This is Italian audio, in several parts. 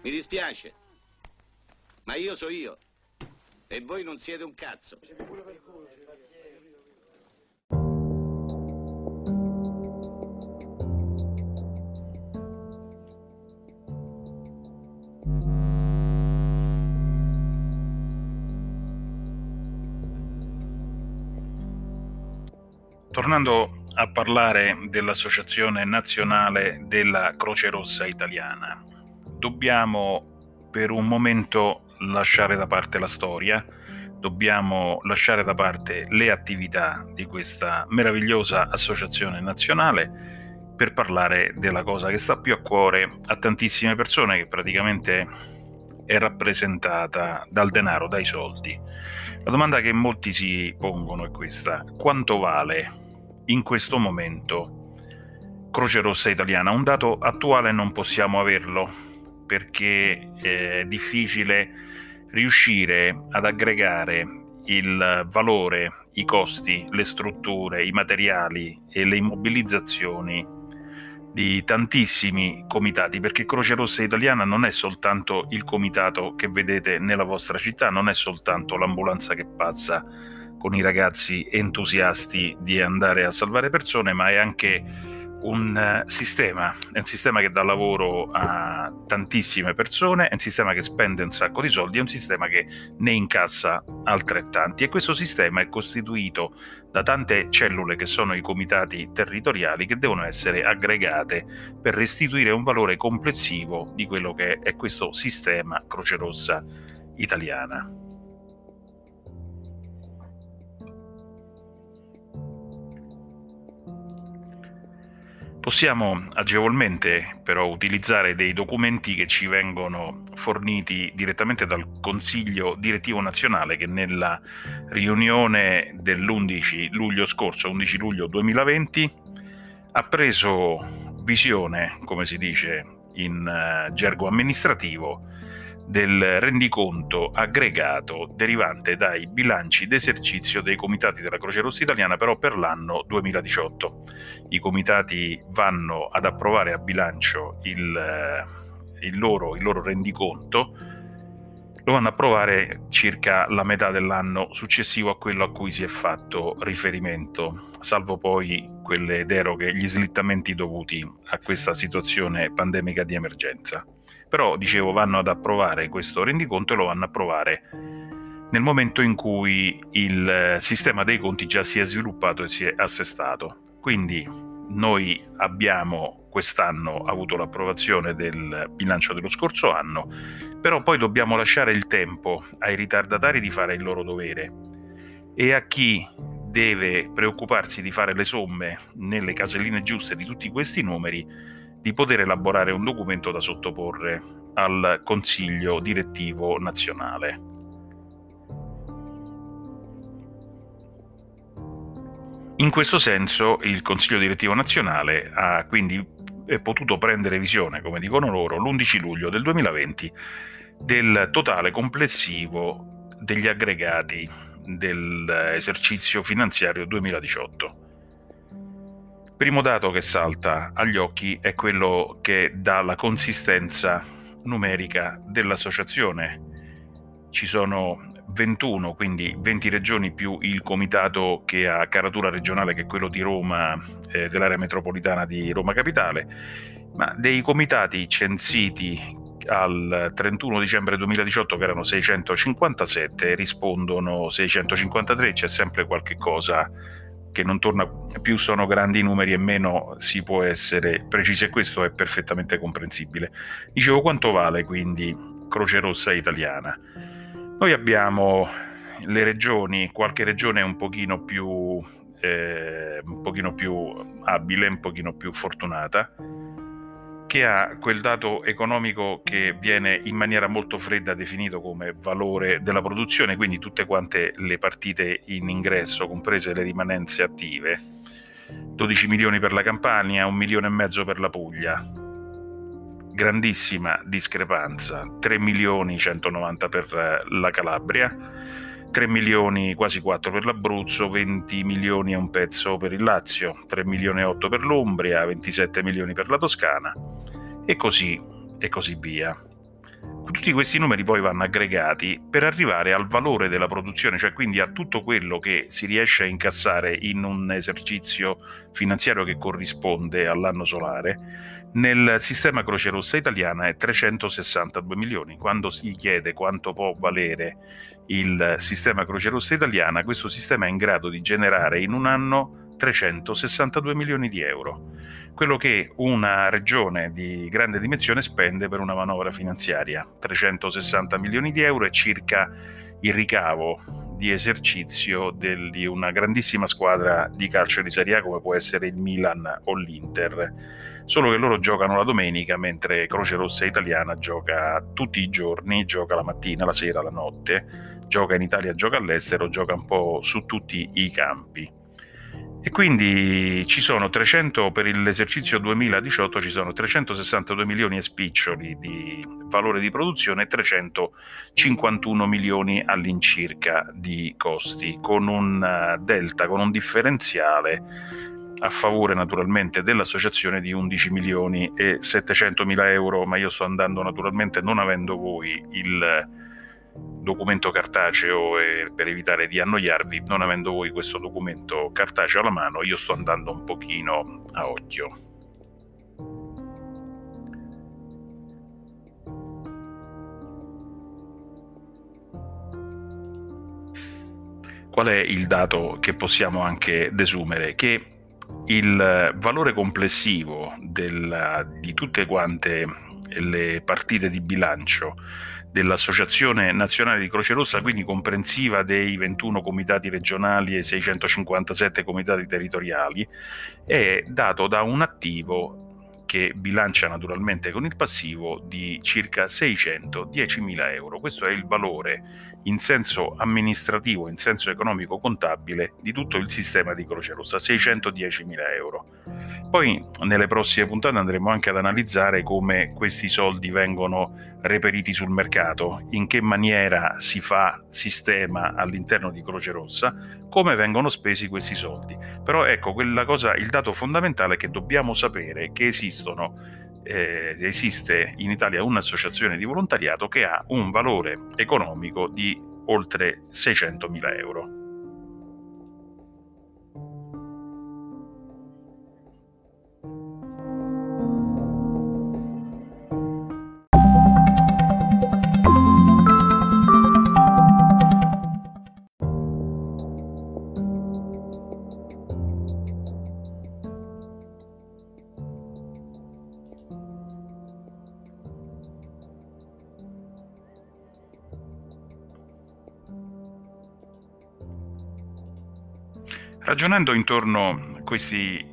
Mi dispiace, ma io so io. E voi non siete un cazzo. Tornando a parlare dell'Associazione Nazionale della Croce Rossa Italiana, dobbiamo per un momento lasciare da parte la storia, dobbiamo lasciare da parte le attività di questa meravigliosa associazione nazionale per parlare della cosa che sta più a cuore a tantissime persone che praticamente è rappresentata dal denaro, dai soldi. La domanda che molti si pongono è questa: quanto vale in questo momento Croce Rossa Italiana. Un dato attuale non possiamo averlo perché è difficile riuscire ad aggregare il valore, i costi, le strutture, i materiali e le immobilizzazioni di tantissimi comitati, perché Croce Rossa Italiana non è soltanto il comitato che vedete nella vostra città, non è soltanto l'ambulanza che passa con i ragazzi entusiasti di andare a salvare persone, ma è anche un eh, sistema, è un sistema che dà lavoro a tantissime persone, è un sistema che spende un sacco di soldi, è un sistema che ne incassa altrettanti e questo sistema è costituito da tante cellule che sono i comitati territoriali che devono essere aggregate per restituire un valore complessivo di quello che è questo sistema Croce Rossa italiana. Possiamo agevolmente però utilizzare dei documenti che ci vengono forniti direttamente dal Consiglio direttivo nazionale che nella riunione dell'11 luglio scorso, 11 luglio 2020, ha preso visione, come si dice in uh, gergo amministrativo, del rendiconto aggregato derivante dai bilanci d'esercizio dei comitati della Croce Rossa Italiana però per l'anno 2018. I comitati vanno ad approvare a bilancio il, eh, il, loro, il loro rendiconto, lo vanno a approvare circa la metà dell'anno successivo a quello a cui si è fatto riferimento, salvo poi quelle deroghe, gli slittamenti dovuti a questa situazione pandemica di emergenza però dicevo vanno ad approvare questo rendiconto e lo vanno a approvare nel momento in cui il eh, sistema dei conti già si è sviluppato e si è assestato. Quindi noi abbiamo quest'anno avuto l'approvazione del bilancio dello scorso anno, però poi dobbiamo lasciare il tempo ai ritardatari di fare il loro dovere e a chi deve preoccuparsi di fare le somme nelle caselline giuste di tutti questi numeri di poter elaborare un documento da sottoporre al Consiglio direttivo nazionale. In questo senso il Consiglio direttivo nazionale ha quindi potuto prendere visione, come dicono loro, l'11 luglio del 2020 del totale complessivo degli aggregati dell'esercizio finanziario 2018 primo dato che salta agli occhi è quello che dà la consistenza numerica dell'associazione. Ci sono 21, quindi 20 regioni più il comitato che ha caratura regionale, che è quello di Roma, eh, dell'area metropolitana di Roma Capitale, ma dei comitati censiti al 31 dicembre 2018 che erano 657 rispondono 653, c'è sempre qualche cosa che non torna più sono grandi numeri e meno si può essere precisi e questo è perfettamente comprensibile. Dicevo quanto vale quindi Croce Rossa italiana? Noi abbiamo le regioni, qualche regione un pochino più, eh, un pochino più abile, un pochino più fortunata, che ha quel dato economico che viene in maniera molto fredda definito come valore della produzione, quindi tutte quante le partite in ingresso, comprese le rimanenze attive. 12 milioni per la Campania, un milione e mezzo per la Puglia. Grandissima discrepanza, 3 milioni 190 per la Calabria 3 milioni, quasi 4 per l'Abruzzo, 20 milioni e un pezzo per il Lazio, 3 milioni e 8 per l'Umbria, 27 milioni per la Toscana e così, e così via. Tutti questi numeri poi vanno aggregati per arrivare al valore della produzione, cioè quindi a tutto quello che si riesce a incassare in un esercizio finanziario che corrisponde all'anno solare. Nel sistema Croce Rossa italiana è 362 milioni. Quando si chiede quanto può valere il sistema Croce Rossa italiana, questo sistema è in grado di generare in un anno 362 milioni di euro quello che una regione di grande dimensione spende per una manovra finanziaria, 360 milioni di euro è circa il ricavo di esercizio del, di una grandissima squadra di calcio di Serie A come può essere il Milan o l'Inter, solo che loro giocano la domenica mentre Croce Rossa Italiana gioca tutti i giorni, gioca la mattina, la sera, la notte, gioca in Italia, gioca all'estero, gioca un po' su tutti i campi. E quindi ci sono 300 per l'esercizio 2018 ci sono 362 milioni e spiccioli di valore di produzione e 351 milioni all'incirca di costi, con un eh, delta, con un differenziale a favore naturalmente dell'associazione di 11 milioni e 700 mila euro, ma io sto andando naturalmente non avendo voi il documento cartaceo e per evitare di annoiarvi, non avendo voi questo documento cartaceo alla mano, io sto andando un pochino a occhio. Qual è il dato che possiamo anche desumere? Che il valore complessivo del, di tutte quante le partite di bilancio dell'Associazione Nazionale di Croce Rossa, quindi comprensiva dei 21 comitati regionali e 657 comitati territoriali, è dato da un attivo che bilancia naturalmente con il passivo di circa 610.000 euro. Questo è il valore in senso amministrativo, in senso economico contabile di tutto il sistema di Croce Rossa, 610.000 euro. Poi nelle prossime puntate andremo anche ad analizzare come questi soldi vengono reperiti sul mercato, in che maniera si fa sistema all'interno di Croce Rossa, come vengono spesi questi soldi. Però ecco, cosa, il dato fondamentale è che dobbiamo sapere che esistono eh, esiste in Italia un'associazione di volontariato che ha un valore economico di oltre 600.000 euro. Ragionando intorno a questi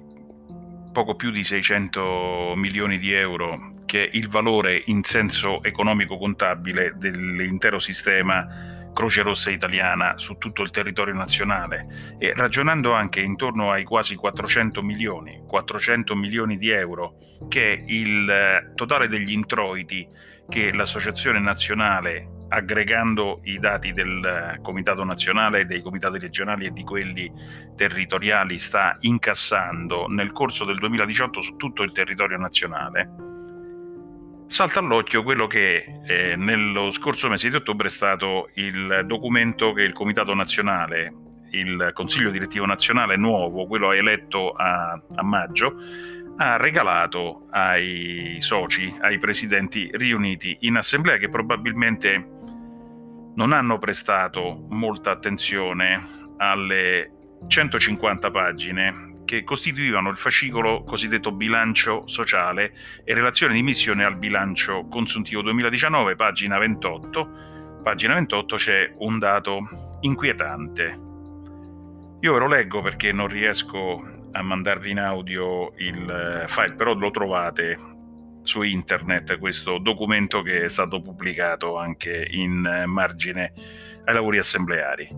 poco più di 600 milioni di euro, che è il valore in senso economico contabile dell'intero sistema Croce Rossa italiana su tutto il territorio nazionale e ragionando anche intorno ai quasi 400 milioni, 400 milioni di euro, che è il totale degli introiti che l'Associazione Nazionale aggregando i dati del Comitato Nazionale, dei comitati regionali e di quelli territoriali, sta incassando nel corso del 2018 su tutto il territorio nazionale, salta all'occhio quello che eh, nello scorso mese di ottobre è stato il documento che il Comitato Nazionale, il Consiglio Direttivo Nazionale nuovo, quello eletto a, a maggio, ha regalato ai soci, ai presidenti riuniti in assemblea che probabilmente non hanno prestato molta attenzione alle 150 pagine che costituivano il fascicolo cosiddetto bilancio sociale e relazione di missione al bilancio consuntivo 2019, pagina 28. Pagina 28 c'è un dato inquietante. Io ve lo leggo perché non riesco a mandarvi in audio il eh, file, però lo trovate su internet questo documento che è stato pubblicato anche in eh, margine ai lavori assembleari.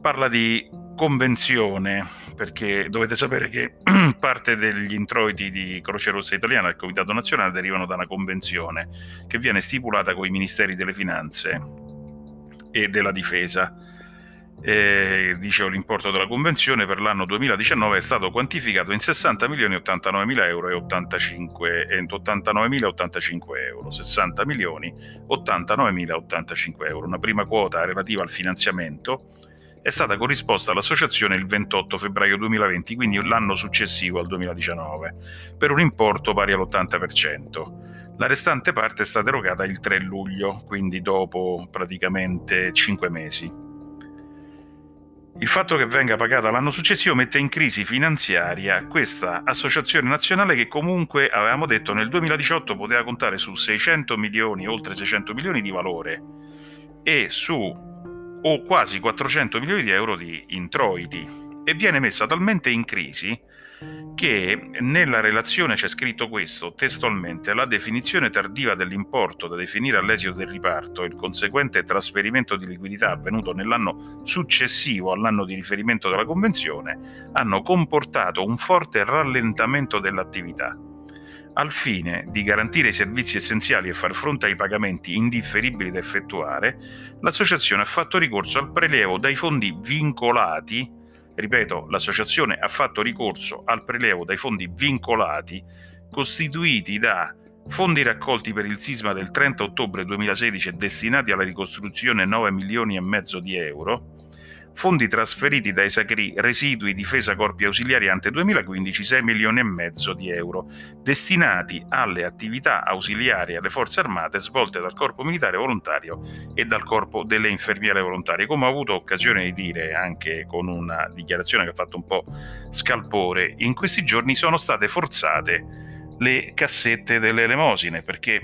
Parla di convenzione, perché dovete sapere che parte degli introiti di Croce Rossa Italiana del Comitato Nazionale derivano da una convenzione che viene stipulata con i Ministeri delle Finanze e della Difesa eh, dicevo l'importo della convenzione per l'anno 2019 è stato quantificato in 60 milioni 89 mila euro e 85 e 89 mila 85 euro. 60 milioni 89 mila 85 euro. Una prima quota relativa al finanziamento è stata corrisposta all'associazione il 28 febbraio 2020 quindi l'anno successivo al 2019 per un importo pari all'80% la restante parte è stata erogata il 3 luglio quindi dopo praticamente 5 mesi il fatto che venga pagata l'anno successivo mette in crisi finanziaria questa associazione nazionale che comunque, avevamo detto, nel 2018 poteva contare su 600 milioni, oltre 600 milioni di valore e su o quasi 400 milioni di euro di introiti. E viene messa talmente in crisi che nella relazione c'è scritto questo testualmente la definizione tardiva dell'importo da definire all'esito del riparto e il conseguente trasferimento di liquidità avvenuto nell'anno successivo all'anno di riferimento della convenzione hanno comportato un forte rallentamento dell'attività al fine di garantire i servizi essenziali e far fronte ai pagamenti indifferibili da effettuare, l'associazione ha fatto ricorso al prelievo dai fondi vincolati Ripeto, l'associazione ha fatto ricorso al prelevo dai fondi vincolati costituiti da fondi raccolti per il sisma del 30 ottobre 2016 e destinati alla ricostruzione 9 milioni e mezzo di euro, fondi trasferiti dai Sacri residui difesa corpi ausiliari ante 2015 6 milioni e mezzo di euro, destinati alle attività ausiliari alle forze armate svolte dal corpo militare volontario e dal corpo delle infermiere volontarie. Come ho avuto occasione di dire anche con una dichiarazione che ha fatto un po' scalpore, in questi giorni sono state forzate le cassette delle elemosine perché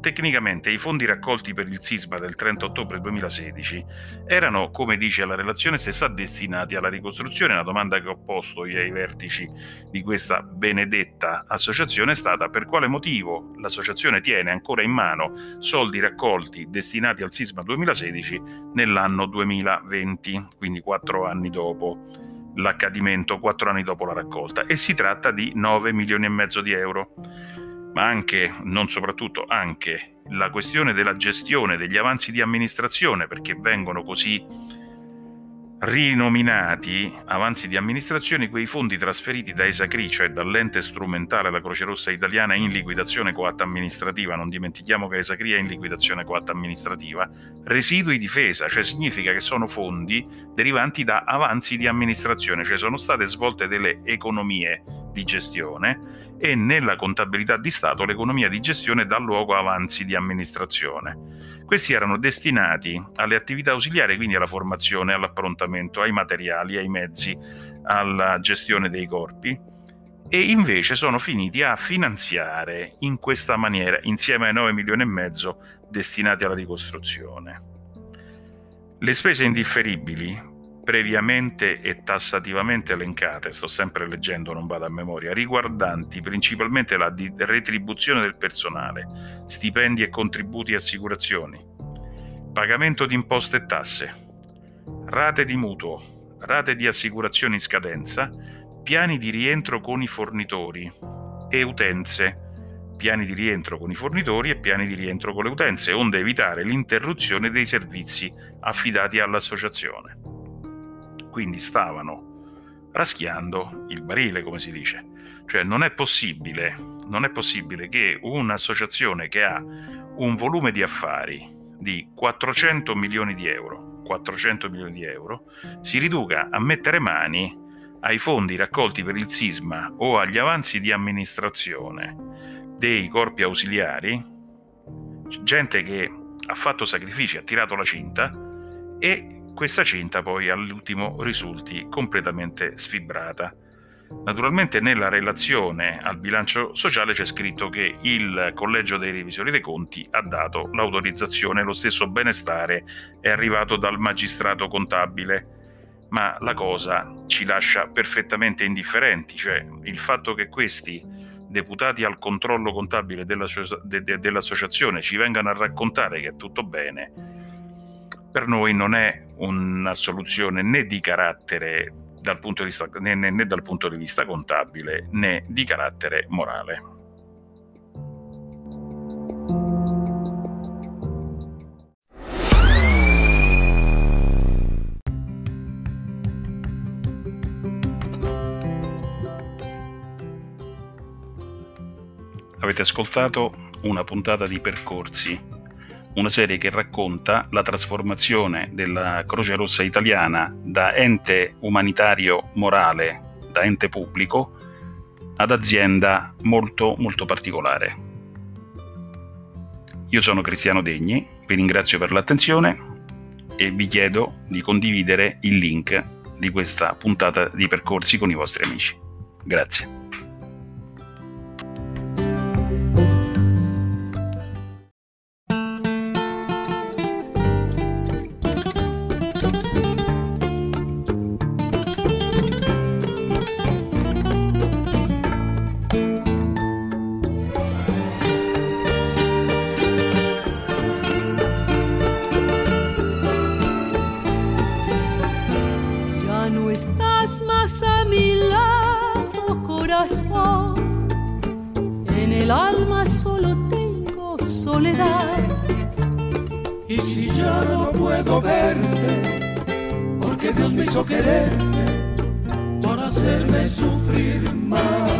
Tecnicamente i fondi raccolti per il sisma del 30 ottobre 2016 erano, come dice la relazione stessa, destinati alla ricostruzione. La domanda che ho posto ai vertici di questa benedetta associazione è stata per quale motivo l'associazione tiene ancora in mano soldi raccolti destinati al sisma 2016 nell'anno 2020, quindi quattro anni dopo l'accadimento, quattro anni dopo la raccolta, e si tratta di 9 milioni e mezzo di euro ma anche, non soprattutto, anche la questione della gestione degli avanzi di amministrazione, perché vengono così rinominati avanzi di amministrazione quei fondi trasferiti da ESACRI, cioè dall'ente strumentale alla Croce Rossa Italiana in liquidazione coatta amministrativa, non dimentichiamo che ESACRI è in liquidazione coatta amministrativa, residui difesa, cioè significa che sono fondi derivanti da avanzi di amministrazione, cioè sono state svolte delle economie di gestione e nella contabilità di Stato l'economia di gestione dà luogo a avanzi di amministrazione. Questi erano destinati alle attività ausiliari, quindi alla formazione, all'approntamento, ai materiali, ai mezzi, alla gestione dei corpi e invece sono finiti a finanziare in questa maniera, insieme ai 9 milioni e mezzo destinati alla ricostruzione. Le spese indifferibili previamente e tassativamente elencate, sto sempre leggendo, non vado a memoria, riguardanti principalmente la di- retribuzione del personale, stipendi e contributi e assicurazioni, pagamento di imposte e tasse, rate di mutuo, rate di assicurazione in scadenza, piani di rientro con i fornitori e utenze, piani di rientro con i fornitori e piani di rientro con le utenze, onde evitare l'interruzione dei servizi affidati all'associazione quindi stavano raschiando il barile, come si dice. Cioè non è possibile, non è possibile che un'associazione che ha un volume di affari di 400 milioni di euro, 400 milioni di euro, si riduca a mettere mani ai fondi raccolti per il sisma o agli avanzi di amministrazione dei corpi ausiliari, gente che ha fatto sacrifici, ha tirato la cinta e questa cinta poi all'ultimo risulti completamente sfibrata. Naturalmente nella relazione al bilancio sociale c'è scritto che il Collegio dei Revisori dei Conti ha dato l'autorizzazione, lo stesso benestare è arrivato dal magistrato contabile, ma la cosa ci lascia perfettamente indifferenti, cioè il fatto che questi deputati al controllo contabile dell'associazione ci vengano a raccontare che è tutto bene, per noi non è una soluzione né di carattere dal punto di vista, né, né, né dal punto di vista contabile né di carattere morale. Avete ascoltato una puntata di Percorsi una serie che racconta la trasformazione della Croce Rossa italiana da ente umanitario morale, da ente pubblico, ad azienda molto molto particolare. Io sono Cristiano Degni, vi ringrazio per l'attenzione e vi chiedo di condividere il link di questa puntata di percorsi con i vostri amici. Grazie. Solo tengo soledad. Y si ya no puedo verte, porque Dios me hizo quererte para hacerme sufrir más.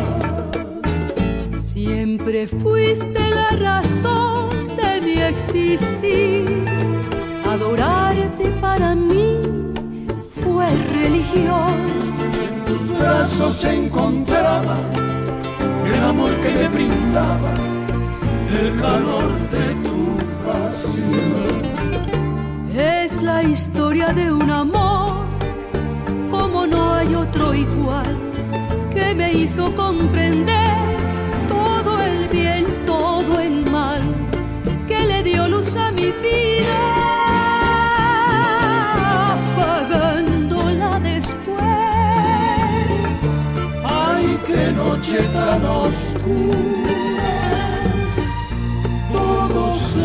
Siempre fuiste la razón de mi existir. Adorarte para mí fue religión brazos se encontraba el amor que me brindaba, el calor de tu pasión. Es la historia de un amor como no hay otro igual que me hizo comprender todo el bien, todo el mal que le dio luz a mi vida. noche tan oscura,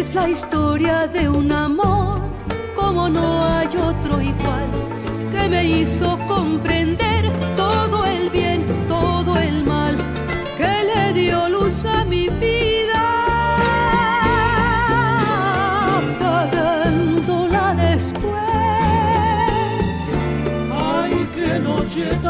La historia de un amor como no hay otro igual que me hizo comprender todo el bien, todo el mal que le dio luz a mi vida. Apagándola después. Ay, qué noche tan